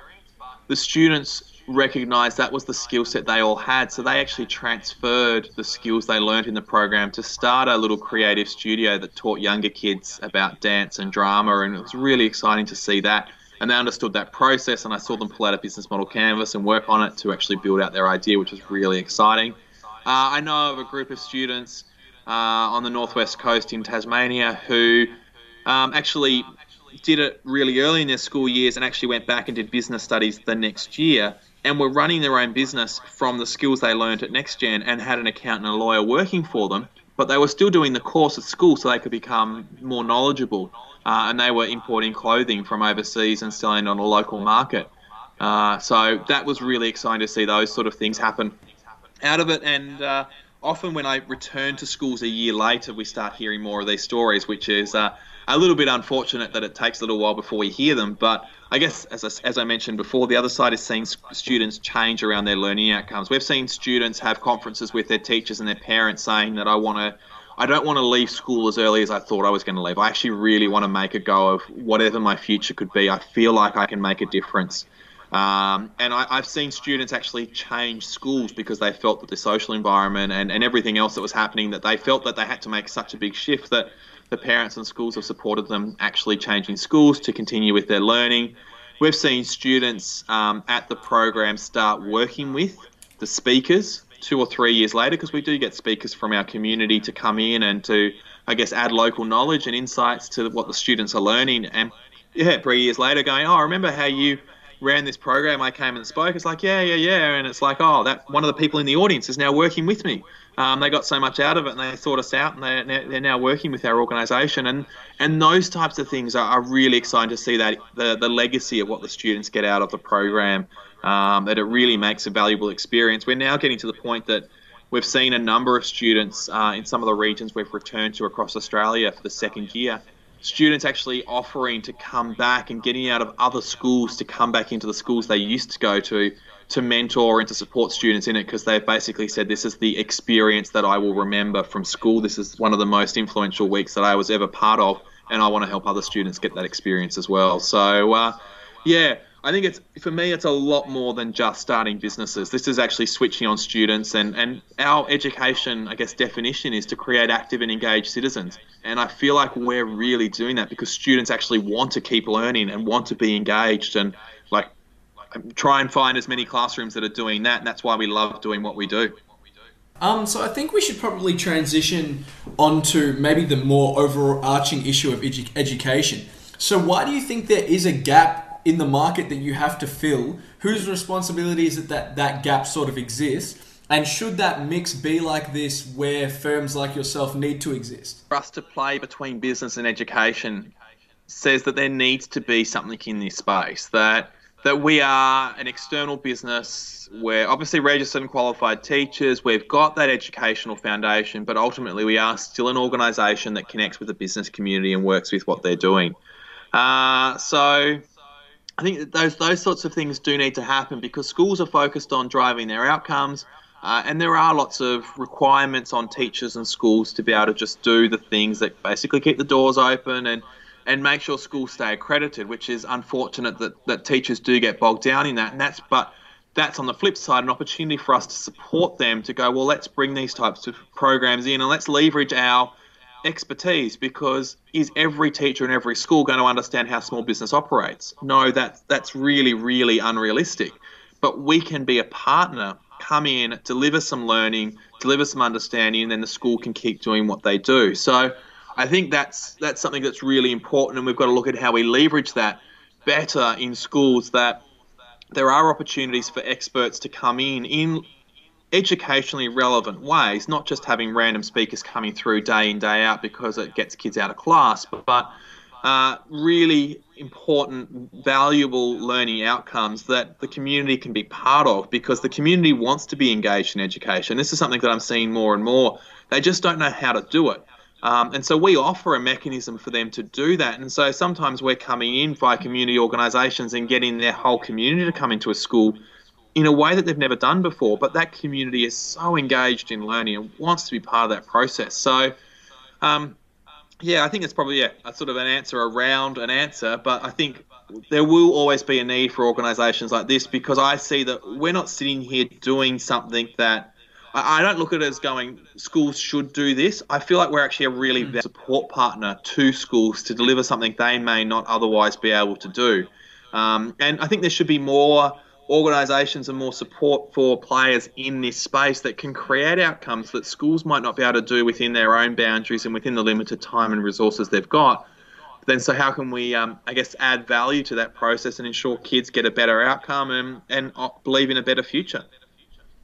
the students recognised that was the skill set they all had. So they actually transferred the skills they learned in the program to start a little creative studio that taught younger kids about dance and drama, and it was really exciting to see that and they understood that process and I saw them pull out a business model canvas and work on it to actually build out their idea, which was really exciting. Uh, I know of a group of students uh, on the northwest coast in Tasmania who um, actually did it really early in their school years and actually went back and did business studies the next year and were running their own business from the skills they learned at NextGen and had an accountant and a lawyer working for them, but they were still doing the course at school so they could become more knowledgeable uh, and they were importing clothing from overseas and selling on a local market. Uh, so that was really exciting to see those sort of things happen out of it. And uh, often when I return to schools a year later, we start hearing more of these stories, which is uh, a little bit unfortunate that it takes a little while before we hear them. But I guess, as I, as I mentioned before, the other side is seeing students change around their learning outcomes. We've seen students have conferences with their teachers and their parents saying that I want to I don't want to leave school as early as I thought I was going to leave. I actually really want to make a go of whatever my future could be. I feel like I can make a difference. Um, and I, have seen students actually change schools because they felt that the social environment and, and everything else that was happening, that they felt that they had to make such a big shift that the parents and schools have supported them actually changing schools to continue with their learning. We've seen students um, at the program start working with the speakers two or three years later because we do get speakers from our community to come in and to, I guess, add local knowledge and insights to what the students are learning. And yeah, three years later, going, oh, I remember how you ran this program. I came and spoke. It's like, yeah, yeah, yeah. And it's like, oh, that one of the people in the audience is now working with me. Um, they got so much out of it, and they sought us out, and they, they're now working with our organisation. And and those types of things are, are really exciting to see that the the legacy of what the students get out of the program um, that it really makes a valuable experience. We're now getting to the point that we've seen a number of students uh, in some of the regions we've returned to across Australia for the second year students actually offering to come back and getting out of other schools to come back into the schools they used to go to to mentor and to support students in it because they've basically said this is the experience that I will remember from school. This is one of the most influential weeks that I was ever part of, and I want to help other students get that experience as well. So, uh, yeah, I think it's for me, it's a lot more than just starting businesses. This is actually switching on students, and and our education, I guess, definition is to create active and engaged citizens. And I feel like we're really doing that because students actually want to keep learning and want to be engaged and like try and find as many classrooms that are doing that. And that's why we love doing what we do. Um, so I think we should probably transition onto maybe the more overarching issue of edu- education. So why do you think there is a gap in the market that you have to fill? Whose responsibility is it that that gap sort of exists? And should that mix be like this where firms like yourself need to exist? For us to play between business and education says that there needs to be something in this space that that we are an external business. We're obviously registered and qualified teachers. We've got that educational foundation, but ultimately we are still an organisation that connects with the business community and works with what they're doing. Uh, so I think those those sorts of things do need to happen because schools are focused on driving their outcomes. Uh, and there are lots of requirements on teachers and schools to be able to just do the things that basically keep the doors open and and make sure schools stay accredited, which is unfortunate that, that teachers do get bogged down in that. And that's but that's on the flip side an opportunity for us to support them to go, well, let's bring these types of programs in and let's leverage our expertise because is every teacher in every school going to understand how small business operates? No, that's that's really, really unrealistic. But we can be a partner, come in, deliver some learning, deliver some understanding, and then the school can keep doing what they do. So I think that's that's something that's really important, and we've got to look at how we leverage that better in schools. That there are opportunities for experts to come in in educationally relevant ways, not just having random speakers coming through day in day out because it gets kids out of class, but, uh, really important, valuable learning outcomes that the community can be part of because the community wants to be engaged in education. This is something that I'm seeing more and more. They just don't know how to do it. Um, and so we offer a mechanism for them to do that. And so sometimes we're coming in via community organisations and getting their whole community to come into a school in a way that they've never done before. But that community is so engaged in learning and wants to be part of that process. So, um, yeah, I think it's probably yeah, a sort of an answer around an answer. But I think there will always be a need for organisations like this because I see that we're not sitting here doing something that I, don't look at it as going schools should do this. I feel like we're actually a really mm. support partner to schools to deliver something they may not otherwise be able to do. Um, and I think there should be more organisations and more support for players in this space that can create outcomes that schools might not be able to do within their own boundaries and within the limited time and resources they've got. Then, so how can we, um, I guess, add value to that process and ensure kids get a better outcome and, and uh, believe in a better future?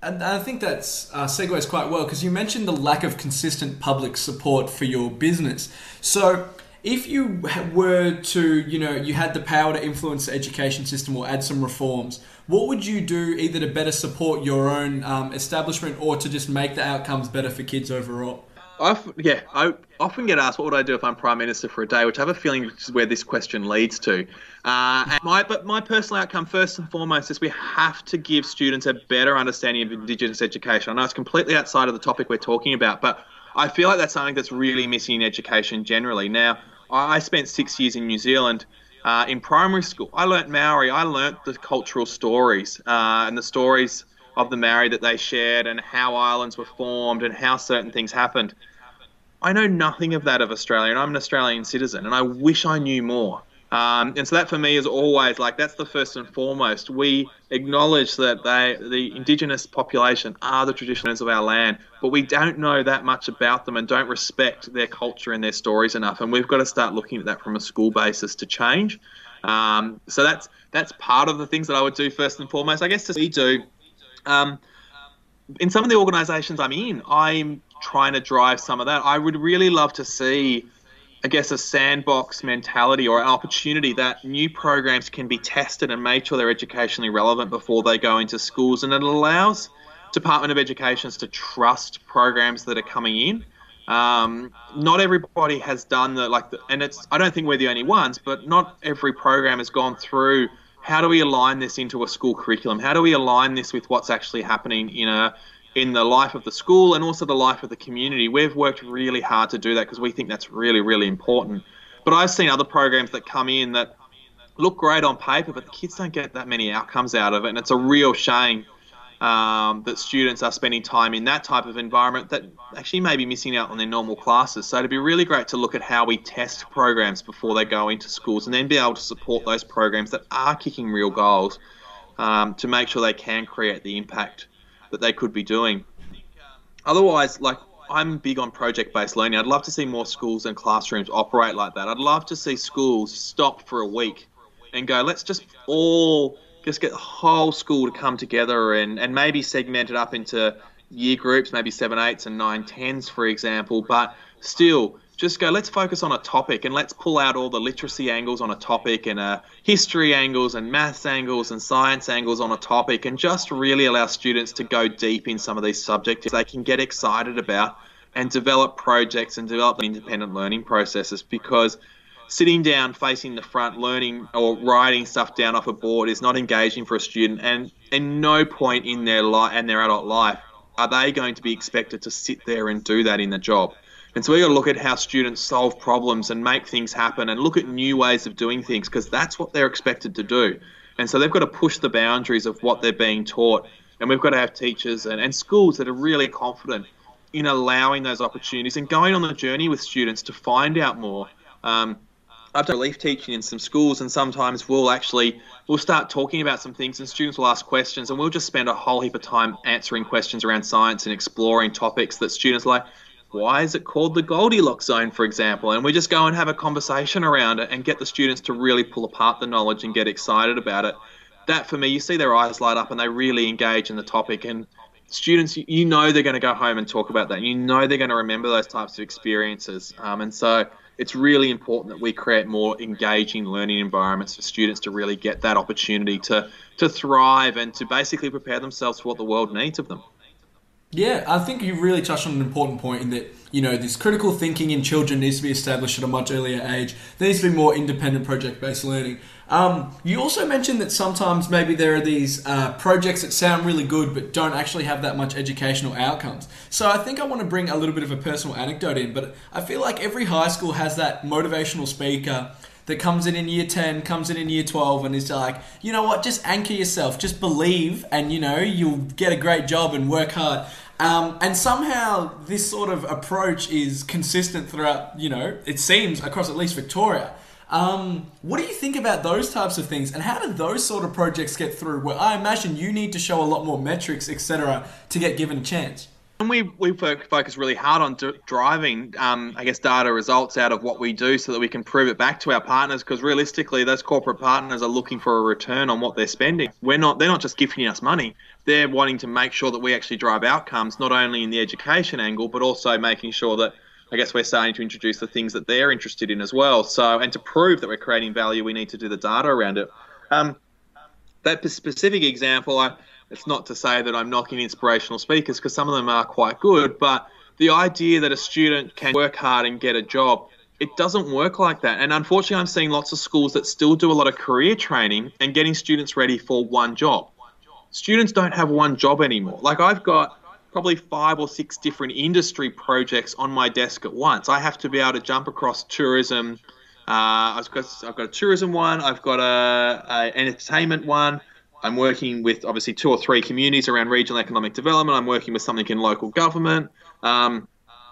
And I think that uh, segues quite well because you mentioned the lack of consistent public support for your business. So, if you were to, you know, you had the power to influence the education system or add some reforms, what would you do either to better support your own um, establishment or to just make the outcomes better for kids overall? I yeah, I often get asked what would I do if I'm prime minister for a day, which I have a feeling is where this question leads to. Uh, my but my personal outcome first and foremost is we have to give students a better understanding of Indigenous education. I know it's completely outside of the topic we're talking about, but I feel like that's something that's really missing in education generally. Now, I spent six years in New Zealand. Uh, in primary school, I learnt Maori. I learnt the cultural stories uh, and the stories of the Maori that they shared and how islands were formed and how certain things happened. I know nothing of that of Australia, and I'm an Australian citizen, and I wish I knew more. Um, and so that for me is always like that's the first and foremost. We acknowledge that they, the indigenous population, are the traditionals of our land, but we don't know that much about them and don't respect their culture and their stories enough. And we've got to start looking at that from a school basis to change. Um, so that's that's part of the things that I would do first and foremost. I guess to we do. Um, in some of the organisations I'm in, I'm trying to drive some of that. I would really love to see, I guess, a sandbox mentality or an opportunity that new programs can be tested and made sure they're educationally relevant before they go into schools, and it allows Department of Educations to trust programs that are coming in. Um, not everybody has done the like, the, and it's I don't think we're the only ones, but not every program has gone through. How do we align this into a school curriculum? How do we align this with what's actually happening in a in the life of the school and also the life of the community? We've worked really hard to do that because we think that's really really important. But I've seen other programs that come in that look great on paper, but the kids don't get that many outcomes out of it, and it's a real shame um, that students are spending time in that type of environment that actually may be missing out on their normal classes. So it'd be really great to look at how we test programs before they go into schools and then be able to support those programs that are kicking real goals um, to make sure they can create the impact that they could be doing. Otherwise, like I'm big on project based learning. I'd love to see more schools and classrooms operate like that. I'd love to see schools stop for a week and go, let's just all just get the whole school to come together and, and maybe segment it up into year groups, maybe seven eights and nine tens, for example. But still, just go, let's focus on a topic and let's pull out all the literacy angles on a topic and uh, history angles and maths angles and science angles on a topic and just really allow students to go deep in some of these subjects they can get excited about and develop projects and develop independent learning processes because sitting down facing the front learning or writing stuff down off a board is not engaging for a student and in no point in their life and their adult life. Are they going to be expected to sit there and do that in the job and so we've got to look at how students solve problems and make things happen and look at new ways of doing things because that's what they're expected to do and so they've got to push the boundaries of what they're being taught and we've got to have teachers and, and schools that are really confident in allowing those opportunities and going on the journey with students to find out more um, I've done relief teaching in some schools, and sometimes we'll actually we'll start talking about some things, and students will ask questions, and we'll just spend a whole heap of time answering questions around science and exploring topics that students like. Why is it called the Goldilocks zone, for example? And we just go and have a conversation around it and get the students to really pull apart the knowledge and get excited about it. That, for me, you see their eyes light up and they really engage in the topic. And students, you know, they're going to go home and talk about that. You know, they're going to remember those types of experiences. Um, and so, it's really important that we create more engaging learning environments for students to really get that opportunity to, to thrive and to basically prepare themselves for what the world needs of them. Yeah, I think you really touched on an important point in that, you know, this critical thinking in children needs to be established at a much earlier age. There needs to be more independent project based learning. Um, you also mentioned that sometimes maybe there are these uh, projects that sound really good but don't actually have that much educational outcomes. So I think I want to bring a little bit of a personal anecdote in, but I feel like every high school has that motivational speaker that comes in in year 10, comes in in year 12, and is like, you know what, just anchor yourself, just believe, and you know, you'll get a great job and work hard. Um, and somehow this sort of approach is consistent throughout, you know, it seems across at least Victoria. Um, what do you think about those types of things, and how do those sort of projects get through? Where I imagine you need to show a lot more metrics, etc., to get given a chance. And we, we focus really hard on d- driving, um, I guess, data results out of what we do so that we can prove it back to our partners. Because realistically, those corporate partners are looking for a return on what they're spending. We're not; they're not just gifting us money. They're wanting to make sure that we actually drive outcomes, not only in the education angle, but also making sure that I guess we're starting to introduce the things that they're interested in as well. So, and to prove that we're creating value, we need to do the data around it. Um, that specific example, I it's not to say that I'm knocking inspirational speakers because some of them are quite good, but the idea that a student can work hard and get a job, it doesn't work like that. And unfortunately, I'm seeing lots of schools that still do a lot of career training and getting students ready for one job. Students don't have one job anymore. Like I've got probably five or six different industry projects on my desk at once. I have to be able to jump across tourism. Uh, I've got I've got a tourism one. I've got a, a entertainment one. I'm working with obviously two or three communities around regional economic development. I'm working with something in local government. Um,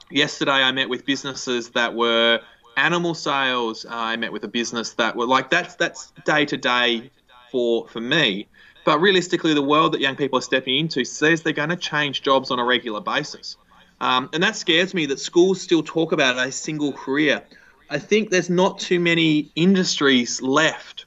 yesterday, I met with businesses that were animal sales. Uh, I met with a business that were like that's that's day to day for for me. But realistically, the world that young people are stepping into says they're going to change jobs on a regular basis, um, and that scares me that schools still talk about a single career. I think there's not too many industries left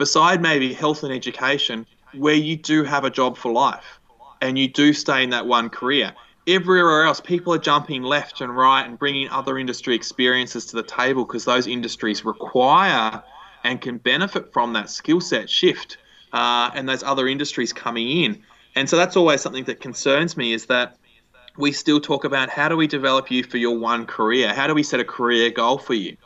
beside maybe health and education, where you do have a job for life and you do stay in that one career. Everywhere else, people are jumping left and right and bringing other industry experiences to the table because those industries require and can benefit from that skill set shift uh, and those other industries coming in. And so that's always something that concerns me is that we still talk about how do we develop you for your one career? How do we set a career goal for you?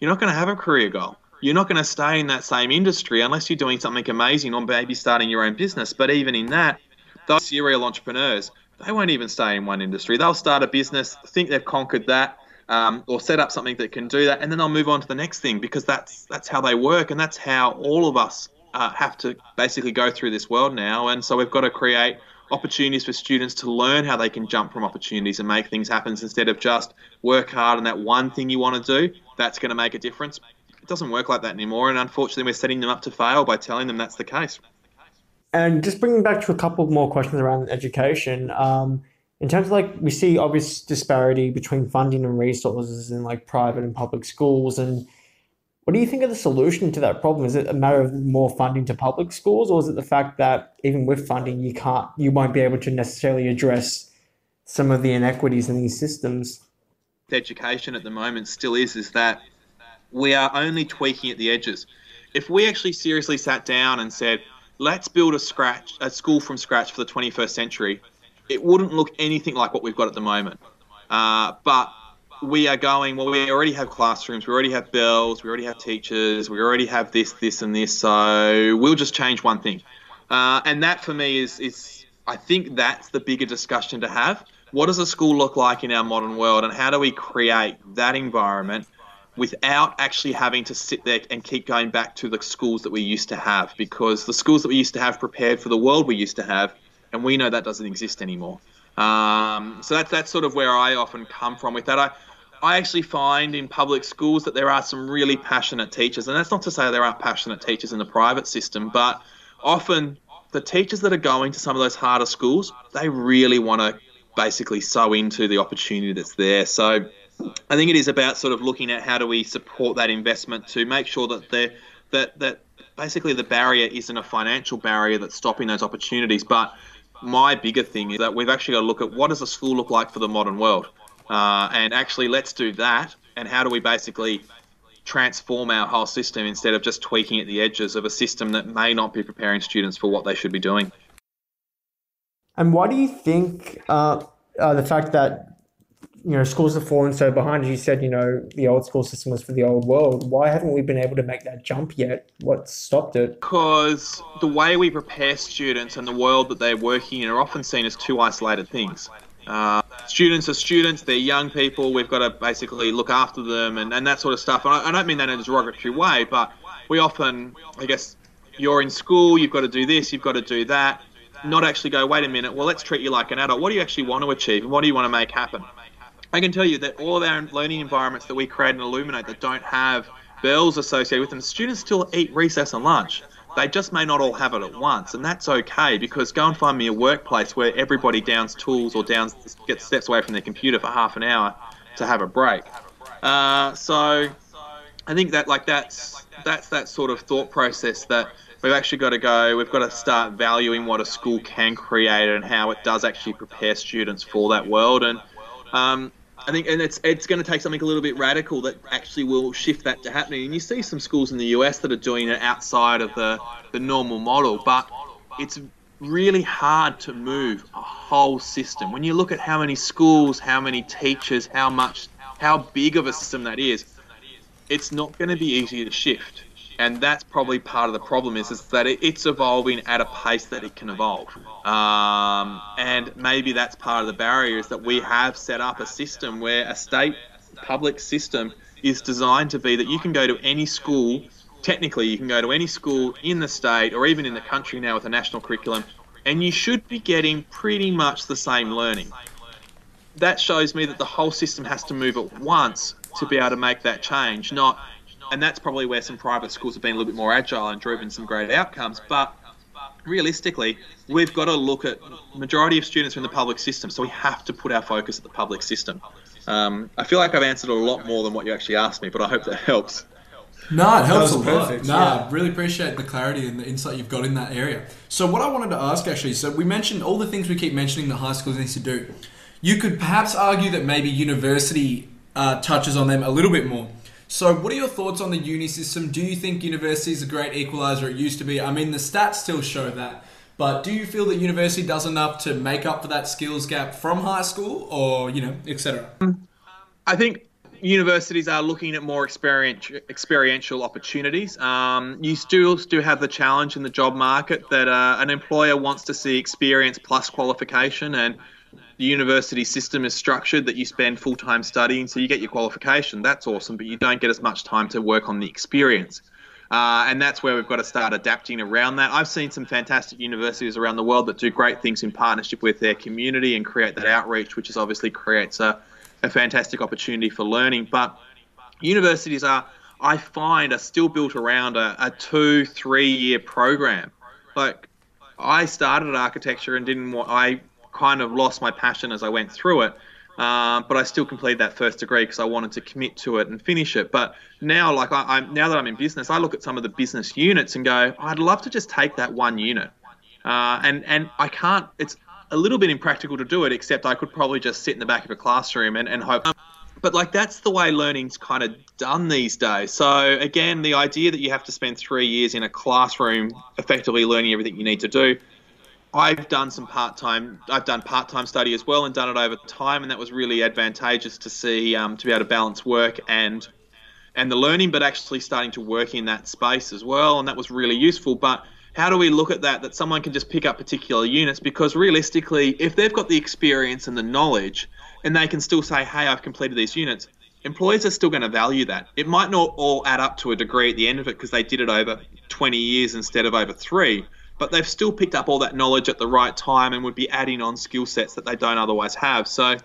You're not going to have a career goal. You're not going to stay in that same industry unless you're doing something amazing or maybe starting your own business. But even in that, those serial entrepreneurs, they won't even stay in one industry. They'll start a business, think they've conquered that, um, or set up something that can do that, and then they'll move on to the next thing because that's that's how they work, and that's how all of us uh, have to basically go through this world now. And so we've got to create opportunities for students to learn how they can jump from opportunities and make things happen instead of just work hard on that one thing you want to do. That's going to make a difference. Doesn't work like that anymore, and unfortunately, we're setting them up to fail by telling them that's the case. And just bringing back to a couple more questions around education. Um, in terms of like we see obvious disparity between funding and resources in like private and public schools and what do you think of the solution to that problem? Is it a matter of more funding to public schools, or is it the fact that even with funding, you can't, you won't be able to necessarily address some of the inequities in these systems? Education at the moment still is is that we are only tweaking at the edges. If we actually seriously sat down and said, let's build a scratch a school from scratch for the 21st century, it wouldn't look anything like what we've got at the moment. Uh, but we are going, well, we already have classrooms, we already have bells, we already have teachers, we already have this, this, and this. So we'll just change one thing. Uh, and that for me is, is, I think that's the bigger discussion to have. What does a school look like in our modern world, and how do we create that environment without actually having to sit there and keep going back to the schools that we used to have? Because the schools that we used to have prepared for the world we used to have, and we know that doesn't exist anymore. Um, so that's that's sort of where I often come from with that. I I actually find in public schools that there are some really passionate teachers, and that's not to say there aren't passionate teachers in the private system, but often the teachers that are going to some of those harder schools, they really want to basically sow into the opportunity that's there. So I think it is about sort of looking at how do we support that investment to make sure that that that basically the barrier isn't a financial barrier that's stopping those opportunities, but my bigger thing is that we've actually got to look at what does a school look like for the modern world uh, and actually, let's do that. And how do we basically transform our whole system instead of just tweaking at the edges of a system that may not be preparing students for what they should be doing? And why do you think uh, uh, the fact that you know schools have fallen so behind? As you said, you know the old school system was for the old world. Why haven't we been able to make that jump yet? What stopped it? Because the way we prepare students and the world that they're working in are often seen as two isolated things. Uh, students are students, they're young people, we've got to basically look after them and, and that sort of stuff. And I, I don't mean that in a derogatory way, but we often, I guess, you're in school, you've got to do this, you've got to do that. Not actually go, wait a minute, well, let's treat you like an adult. What do you actually want to achieve and what do you want to make happen? I can tell you that all of our learning environments that we create and illuminate that don't have bells associated with them, students still eat recess and lunch. They just may not all have it at once, and that's okay because go and find me a workplace where everybody downs tools or downs gets steps away from their computer for half an hour to have a break. Uh, so I think that like that's that's that sort of thought process that we've actually got to go. We've got to start valuing what a school can create and how it does actually prepare students for that world. And um, I think, and it's it's going to take something a little bit radical that actually will shift that to happening. And you see some schools in the US that are doing it outside of the the normal model, but it's really hard to move a whole system. When you look at how many schools, how many teachers, how much, how big of a system that is, it's not going to be easy to shift and that's probably part of the problem is, is that it, it's evolving at a pace that it can evolve. Um, and maybe that's part of the barrier is that we have set up a system where a state public system is designed to be that you can go to any school technically you can go to any school in the state or even in the country now with a national curriculum and you should be getting pretty much the same learning. That shows me that the whole system has to move at once to be able to make that change not and that's probably where some private schools have been a little bit more agile and driven some great outcomes. But realistically, we've got to look at majority of students are in the public system, so we have to put our focus at the public system. Um, I feel like I've answered a lot more than what you actually asked me, but I hope that helps. No, it helps a lot. No, yeah. really appreciate the clarity and the insight you've got in that area. So, what I wanted to ask actually, so we mentioned all the things we keep mentioning that high schools needs to do. You could perhaps argue that maybe university uh, touches on them a little bit more. So, what are your thoughts on the uni system? Do you think university is a great equalizer? It used to be. I mean, the stats still show that. But do you feel that university does enough to make up for that skills gap from high school, or you know, etc.? I think universities are looking at more experiential, opportunities. Um, you still do have the challenge in the job market that uh, an employer wants to see experience plus qualification, and the university system is structured that you spend full time studying, so you get your qualification. That's awesome, but you don't get as much time to work on the experience. Uh, and that's where we've got to start adapting around that. I've seen some fantastic universities around the world that do great things in partnership with their community and create that outreach, which is obviously creates a a fantastic opportunity for learning. But universities are, I find, are still built around a, a two, three year program. Like I started architecture and didn't. Want, I kind of lost my passion as I went through it. Uh, but I still completed that first degree because I wanted to commit to it and finish it. But now, like I, am now that I'm in business, I look at some of the business units and go, I'd love to just take that one unit, uh, and and I can't. It's a little bit impractical to do it, except I could probably just sit in the back of a classroom and, and hope. But like that's the way learning's kind of done these days. So again, the idea that you have to spend three years in a classroom effectively learning everything you need to do. I've done some part-time. I've done part-time study as well, and done it over time, and that was really advantageous to see um, to be able to balance work and and the learning, but actually starting to work in that space as well, and that was really useful. But how do we look at that that someone can just pick up particular units because realistically if they've got the experience and the knowledge and they can still say hey i've completed these units employers are still going to value that it might not all add up to a degree at the end of it because they did it over 20 years instead of over three but they've still picked up all that knowledge at the right time and would be adding on skill sets that they don't otherwise have so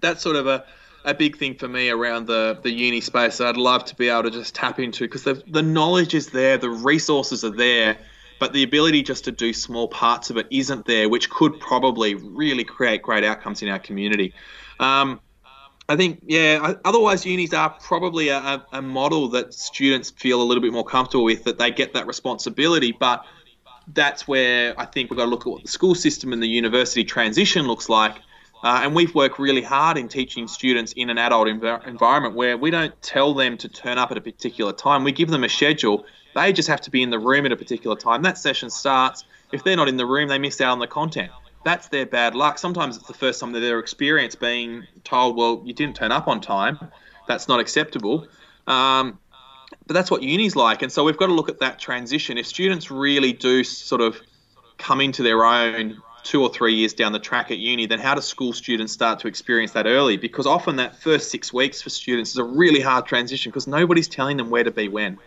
that's sort of a a big thing for me around the, the uni space that I'd love to be able to just tap into because the, the knowledge is there, the resources are there, but the ability just to do small parts of it isn't there, which could probably really create great outcomes in our community. Um, I think, yeah, otherwise, unis are probably a, a, model that students feel a little bit more comfortable with, that they get that responsibility. But that's where I think we've got to look at what the school system and the university transition looks like. Uh, and we've worked really hard in teaching students in an adult env- environment where we don't tell them to turn up at a particular time. We give them a schedule they just have to be in the room at a particular time. That session starts. If they're not in the room, they miss out on the content. That's their bad luck. Sometimes it's the first time that they're experienced being told, well, you didn't turn up on time. That's not acceptable. Um, but that's what uni's like. And so we've got to look at that transition. If students really do sort of come into their own two or three years down the track at uni, then how do school students start to experience that early? Because often that first six weeks for students is a really hard transition because nobody's telling them where to be when.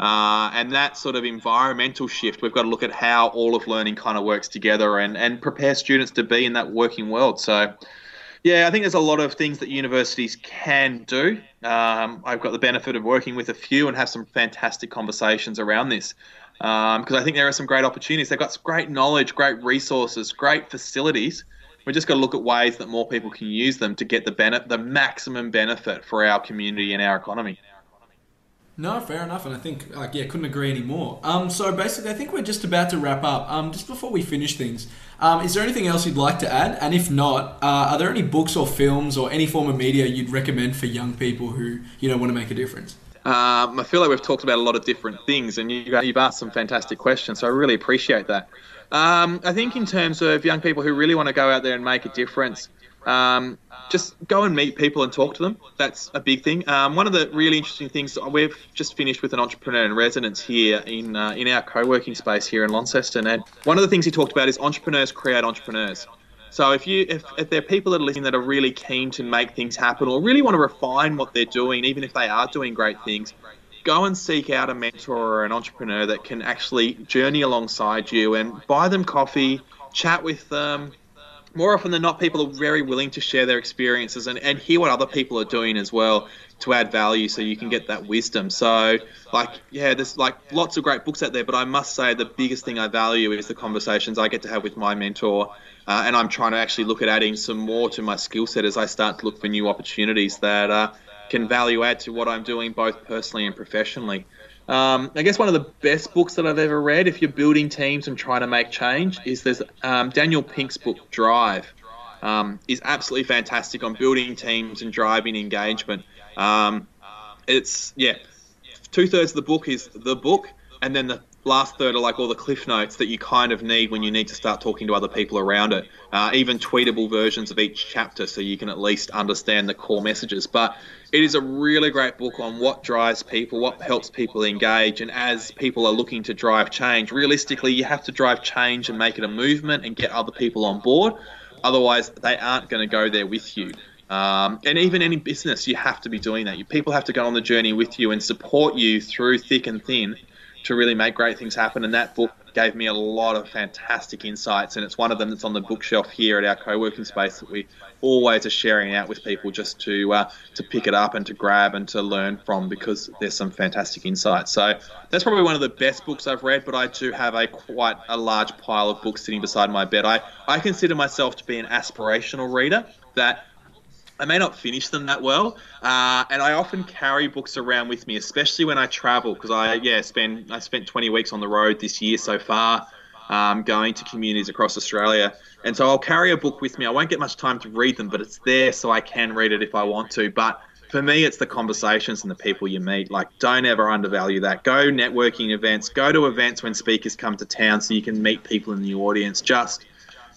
Uh, and that sort of environmental shift, we've got to look at how all of learning kind of works together and, and prepare students to be in that working world. So, yeah, I think there's a lot of things that universities can do. Um, I've got the benefit of working with a few and have some fantastic conversations around this because um, I think there are some great opportunities. They've got great knowledge, great resources, great facilities. We've just got to look at ways that more people can use them to get the benefit, the maximum benefit for our community and our economy. No, fair enough, and I think like yeah, couldn't agree anymore. Um, so basically, I think we're just about to wrap up. Um, just before we finish things, um, is there anything else you'd like to add? And if not, uh, are there any books or films or any form of media you'd recommend for young people who you know want to make a difference? Um, I feel like we've talked about a lot of different things, and you, have asked some fantastic questions, so I really appreciate that. Um, I think in terms of young people who really want to go out there and make a difference, um, just go and meet people and talk to them. That's a big thing. Um, one of the really interesting things we've just finished with an entrepreneur in residence here in uh, in our co-working space here in Launceston, and one of the things he talked about is entrepreneurs create entrepreneurs. So if you if, if there are people that are listening that are really keen to make things happen or really want to refine what they're doing, even if they are doing great things, go and seek out a mentor or an entrepreneur that can actually journey alongside you and buy them coffee, chat with them more often than not, people are very willing to share their experiences and, and hear what other people are doing as well to add value so you can get that wisdom. So, like, yeah, there's like lots of great books out there, but I must say the biggest thing I value is the conversations I get to have with my mentor. Uh, and I'm trying to actually look at adding some more to my skill set as I start to look for new opportunities that uh, can value add to what I'm doing both personally and professionally. Um, I guess one of the best books that I've ever read, if you're building teams and trying to make change, is there's um, Daniel Pink's book Drive. Um, is absolutely fantastic on building teams and driving engagement. Um, it's yeah, two thirds of the book is the book, and then the last third are like all the cliff notes that you kind of need when you need to start talking to other people around it. Uh, even tweetable versions of each chapter so you can at least understand the core messages. But it is a really great book on what drives people, what helps people engage. And as people are looking to drive change, realistically, you have to drive change and make it a movement and get other people on board. Otherwise, they aren't going to go there with you. Um, and even in business, you have to be doing that. People have to go on the journey with you and support you through thick and thin to really make great things happen. And that book gave me a lot of fantastic insights, and it's one of them that's on the bookshelf here at our co-working space that we always are sharing out with people just to uh, to pick it up and to grab and to learn from because there's some fantastic insights. So that's probably one of the best books I've read. But I do have a quite a large pile of books sitting beside my bed. I I consider myself to be an aspirational reader that I may not finish them that well, uh, and I often carry books around with me, especially when I travel, because I yeah spend I spent 20 weeks on the road this year so far, um, going to communities across Australia, and so I'll carry a book with me. I won't get much time to read them, but it's there so I can read it if I want to. But for me, it's the conversations and the people you meet. Like, don't ever undervalue that. Go networking events, go to events when speakers come to town so you can meet people in the audience. Just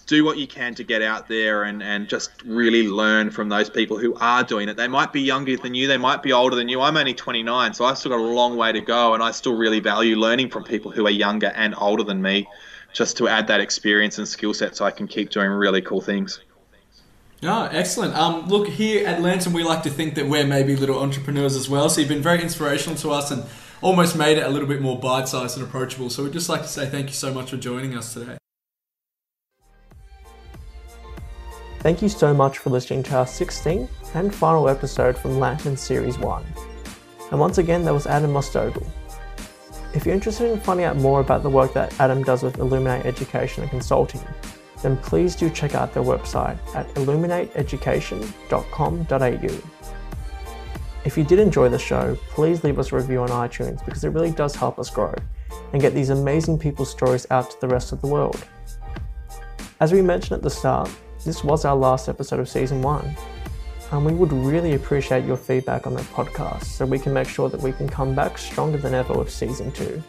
do what you can to get out there and, and just really learn from those people who are doing it. They might be younger than you, they might be older than you. I'm only 29, so I've still got a long way to go, and I still really value learning from people who are younger and older than me just to add that experience and skill set so I can keep doing really cool things. Oh, excellent. Um, look, here at Lantern, we like to think that we're maybe little entrepreneurs as well. So you've been very inspirational to us and almost made it a little bit more bite sized and approachable. So we'd just like to say thank you so much for joining us today. Thank you so much for listening to our 16th and final episode from Lantern Series 1. And once again, that was Adam Mostogl. If you're interested in finding out more about the work that Adam does with Illuminate Education and Consulting, then please do check out their website at illuminateeducation.com.au. If you did enjoy the show, please leave us a review on iTunes because it really does help us grow and get these amazing people's stories out to the rest of the world. As we mentioned at the start, this was our last episode of season one, and we would really appreciate your feedback on that podcast so we can make sure that we can come back stronger than ever with season two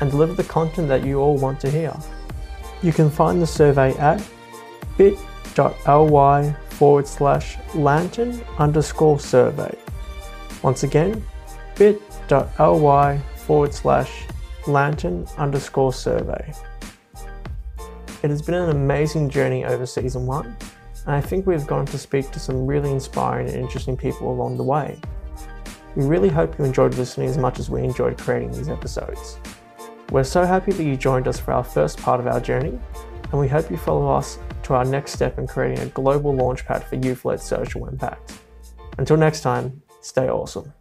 and deliver the content that you all want to hear. You can find the survey at bit.ly forward slash lantern underscore survey. Once again, bit.ly forward slash lantern underscore survey. It has been an amazing journey over season one, and I think we've gone to speak to some really inspiring and interesting people along the way. We really hope you enjoyed listening as much as we enjoyed creating these episodes. We're so happy that you joined us for our first part of our journey, and we hope you follow us to our next step in creating a global launchpad for youth led social impact. Until next time, stay awesome.